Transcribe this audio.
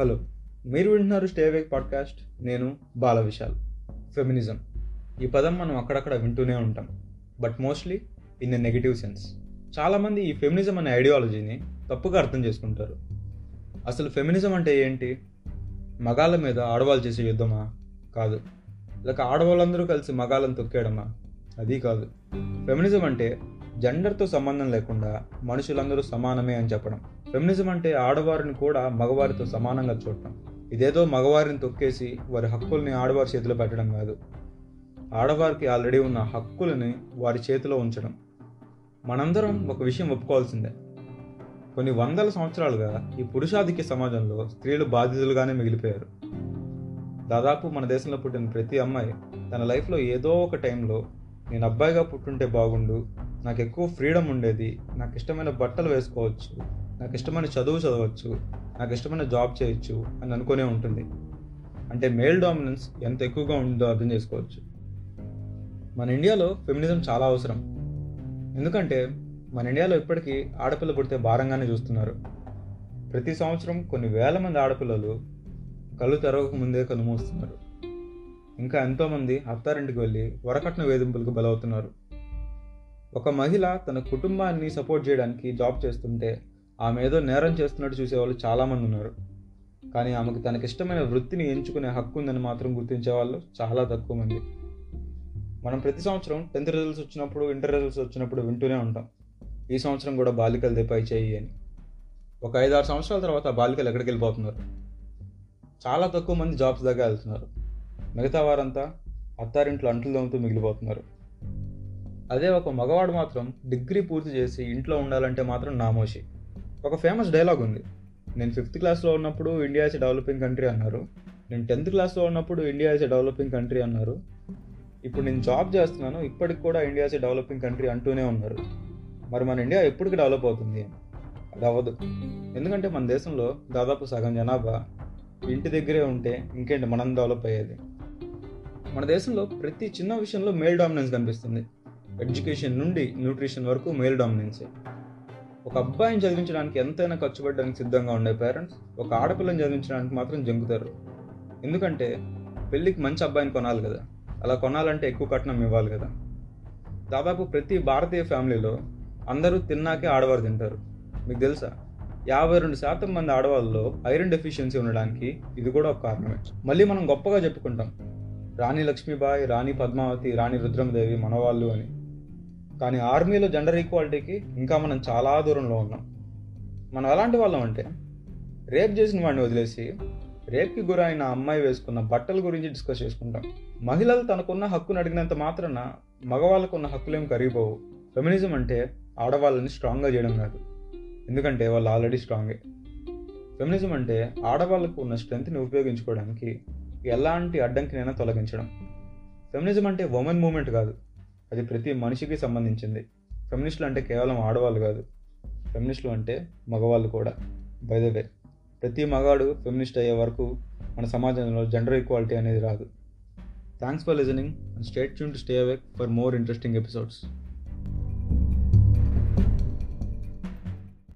Hello మీరు వింటున్నారు స్టేవేక్ podcast. నేను బాల విశాల్ ఫెమినిజం ఈ పదం మనం అక్కడక్కడ వింటూనే ఉంటాం. But mostly in a negative sense చాలామంది ఈ ఫెమినిజం అనే ఐడియాలజీని తప్పుగా అర్థం చేసుకుంటారు. అసలు ఫెమినిజం అంటే ఏంటి? మగాళ్ళ మీద ఆడవాళ్ళు చేసే యుద్ధమా? కాదు. లేక ఆడవాళ్ళందరూ కలిసి మగాళ్ళని తొక్కేయడమా? అది కాదు. ఫెమినిజం అంటే జెండర్తో సంబంధం లేకుండా మనుషులందరూ సమానమే అని చెప్పడం. ఫెమినిజం అంటే ఆడవారిని కూడా మగవారితో సమానంగా చూడటం. ఇదేదో మగవారిని తొక్కేసి వారి హక్కుల్ని ఆడవారి చేతిలో పెట్టడం కాదు. ఆడవారికి ఆల్రెడీ ఉన్న హక్కులని వారి చేతిలో ఉంచడం. మనందరం ఒక విషయం ఒప్పుకోవాల్సిందే. కొన్ని వందల సంవత్సరాలుగా ఈ పురుషాధిక్య సమాజంలో స్త్రీలు బాధితులుగానే మిగిలిపోయారు. దాదాపు మన దేశంలో పుట్టిన ప్రతి అమ్మాయి తన లైఫ్లో ఏదో ఒక టైంలో నేను అబ్బాయిగా పుట్టుంటే బాగుండు. నాకు ఎక్కువ ఫ్రీడమ్ ఉండేది. నాకు ఇష్టమైన బట్టలు వేసుకోవచ్చు. నాకు ఇష్టమైన చదువు చదవచ్చు. నాకు ఇష్టమైన జాబ్ చేయొచ్చు అని అనుకునే ఉంటుంది. అంటే మేల్ డామినెన్స్ ఎంత ఎక్కువగా ఉందో అర్థం చేసుకోవచ్చు. మన ఇండియాలో ఫెమినిజం చాలా అవసరం. ఎందుకంటే మన ఇండియాలో ఇప్పటికీ ఆడపిల్ల పుడితే భారంగానే చూస్తున్నారు. ప్రతి సంవత్సరం కొన్ని వేల మంది ఆడపిల్లలు కళ్ళు తెరవక ముందే కనుమూస్తున్నారు ఇంకా ఎంతోమంది అత్తారింటికి వెళ్ళి వరకట్న వేధింపులకు బలవుతున్నారు. ఒక మహిళ తన కుటుంబాన్ని సపోర్ట్ చేయడానికి జాబ్ చేస్తుంటే ఆమె ఏదో నేరం చేస్తున్నట్టు చూసేవాళ్ళు చాలామంది ఉన్నారు. కానీ ఆమెకు తనకిష్టమైన వృత్తిని ఎంచుకునే హక్కు ఉందని మాత్రం గుర్తించే వాళ్ళు చాలా తక్కువ మంది. మనం ప్రతి సంవత్సరం టెన్త్ రిజల్ట్స్ వచ్చినప్పుడు ఇంటర్ రిజల్ట్స్ వచ్చినప్పుడు వింటూనే ఉంటాం. ఈ సంవత్సరం కూడా బాలికలు పై చేయి అని. ఒక ఐదు ఆరు సంవత్సరాల తర్వాత బాలికలు ఎక్కడికి వెళ్ళిపోతున్నారు? చాలా తక్కువ మంది జాబ్స్ దగ్గర వెళ్తున్నారు. మిగతా వారంతా అత్తారింట్లో అంట్లు దమ్ముతూ మిగిలిపోతున్నారు. అదే ఒక మగవాడు మాత్రం డిగ్రీ పూర్తి చేసి ఇంట్లో ఉండాలంటే మాత్రం నామోషి. ఒక ఫేమస్ డైలాగ్ ఉంది. నేను ఫిఫ్త్ క్లాస్లో ఉన్నప్పుడు ఇండియా ఇస్ డెవలపింగ్ కంట్రీ అన్నారు. నేను టెన్త్ క్లాస్లో ఉన్నప్పుడు ఇండియా ఇస్ డెవలపింగ్ కంట్రీ అన్నారు. ఇప్పుడు నేను జాబ్ చేస్తున్నాను ఇప్పటికి కూడా ఇండియా ఇస్ డెవలపింగ్ కంట్రీ అంటూనే ఉన్నారు. మరి మన ఇండియా ఎప్పటికి డెవలప్ అవుతుంది? అది అవ్వదు. ఎందుకంటే మన దేశంలో దాదాపు సగం జనాభా ఇంటి దగ్గరే ఉంటే ఇంకేంటి మనం డెవలప్ అయ్యేది. మన దేశంలో ప్రతి చిన్న విషయంలో మేల్ డామినెన్స్ కనిపిస్తుంది. ఎడ్యుకేషన్ నుండి న్యూట్రిషన్ వరకు మేల్ డామినెన్సే ఒక అబ్బాయిని చదివించడానికి ఎంతైనా ఖర్చు పెట్టడానికి సిద్ధంగా ఉండే పేరెంట్స్ ఒక ఆడపిల్లని చదివించడానికి మాత్రం జంకుతారు. ఎందుకంటే పెళ్ళికి మంచి అబ్బాయిని కొనాలి కదా. అలా కొనాలంటే ఎక్కువ కట్నం ఇవ్వాలి కదా. దాదాపు ప్రతి భారతీయ ఫ్యామిలీలో అందరూ తిన్నాకే ఆడవారు తింటారు. మీకు తెలుసా? యాభై రెండు శాతం మంది ఆడవాళ్ళలో ఐరన్ డెఫిషియన్సీ ఉండడానికి ఇది కూడా ఒక కారణమే. మళ్ళీ మనం గొప్పగా చెప్పుకుంటాం. రాణి లక్ష్మీబాయి రాణి పద్మావతి రాణి రుద్రమదేవి మనవాళ్ళు అని. కానీ ఆర్మీలో జెండర్ ఈక్వాలిటీకి ఇంకా మనం చాలా దూరంలో ఉన్నాం. మనం ఎలాంటి వాళ్ళం అంటే రేప్ చేసిన వాడిని వదిలేసి రేప్కి గురైన అమ్మాయి వేసుకున్న బట్టల గురించి డిస్కస్ చేసుకుంటాం. మహిళలు తనకున్న హక్కును అడిగినంత మాత్రాన మగవాళ్ళకున్న హక్కులేం కరిగిపోవు. ఫెమినిజం అంటే ఆడవాళ్ళని స్ట్రాంగ్గా చేయడం కాదు. ఎందుకంటే వాళ్ళు ఆల్రెడీ స్ట్రాంగే ఫెమినిజం అంటే ఆడవాళ్ళకు ఉన్న స్ట్రెంత్ని ఉపయోగించుకోవడానికి ఎలాంటి అడ్డంకినైనా తొలగించడం. ఫెమినిజం అంటే ఉమెన్ మూమెంట్ కాదు. అది ప్రతి మనిషికి సంబంధించింది. ఫెమినిస్టులు అంటే కేవలం ఆడవాళ్ళు కాదు. ఫెమినిస్టులు అంటే మగవాళ్ళు కూడా. బైదవే ప్రతి మగాడు ఫెమినిస్ట్ అయ్యే వరకు మన సమాజంలో జెండర్ ఈక్వాలిటీ అనేది రాదు. Thanks for listening and stay tuned to stay awake for more interesting episodes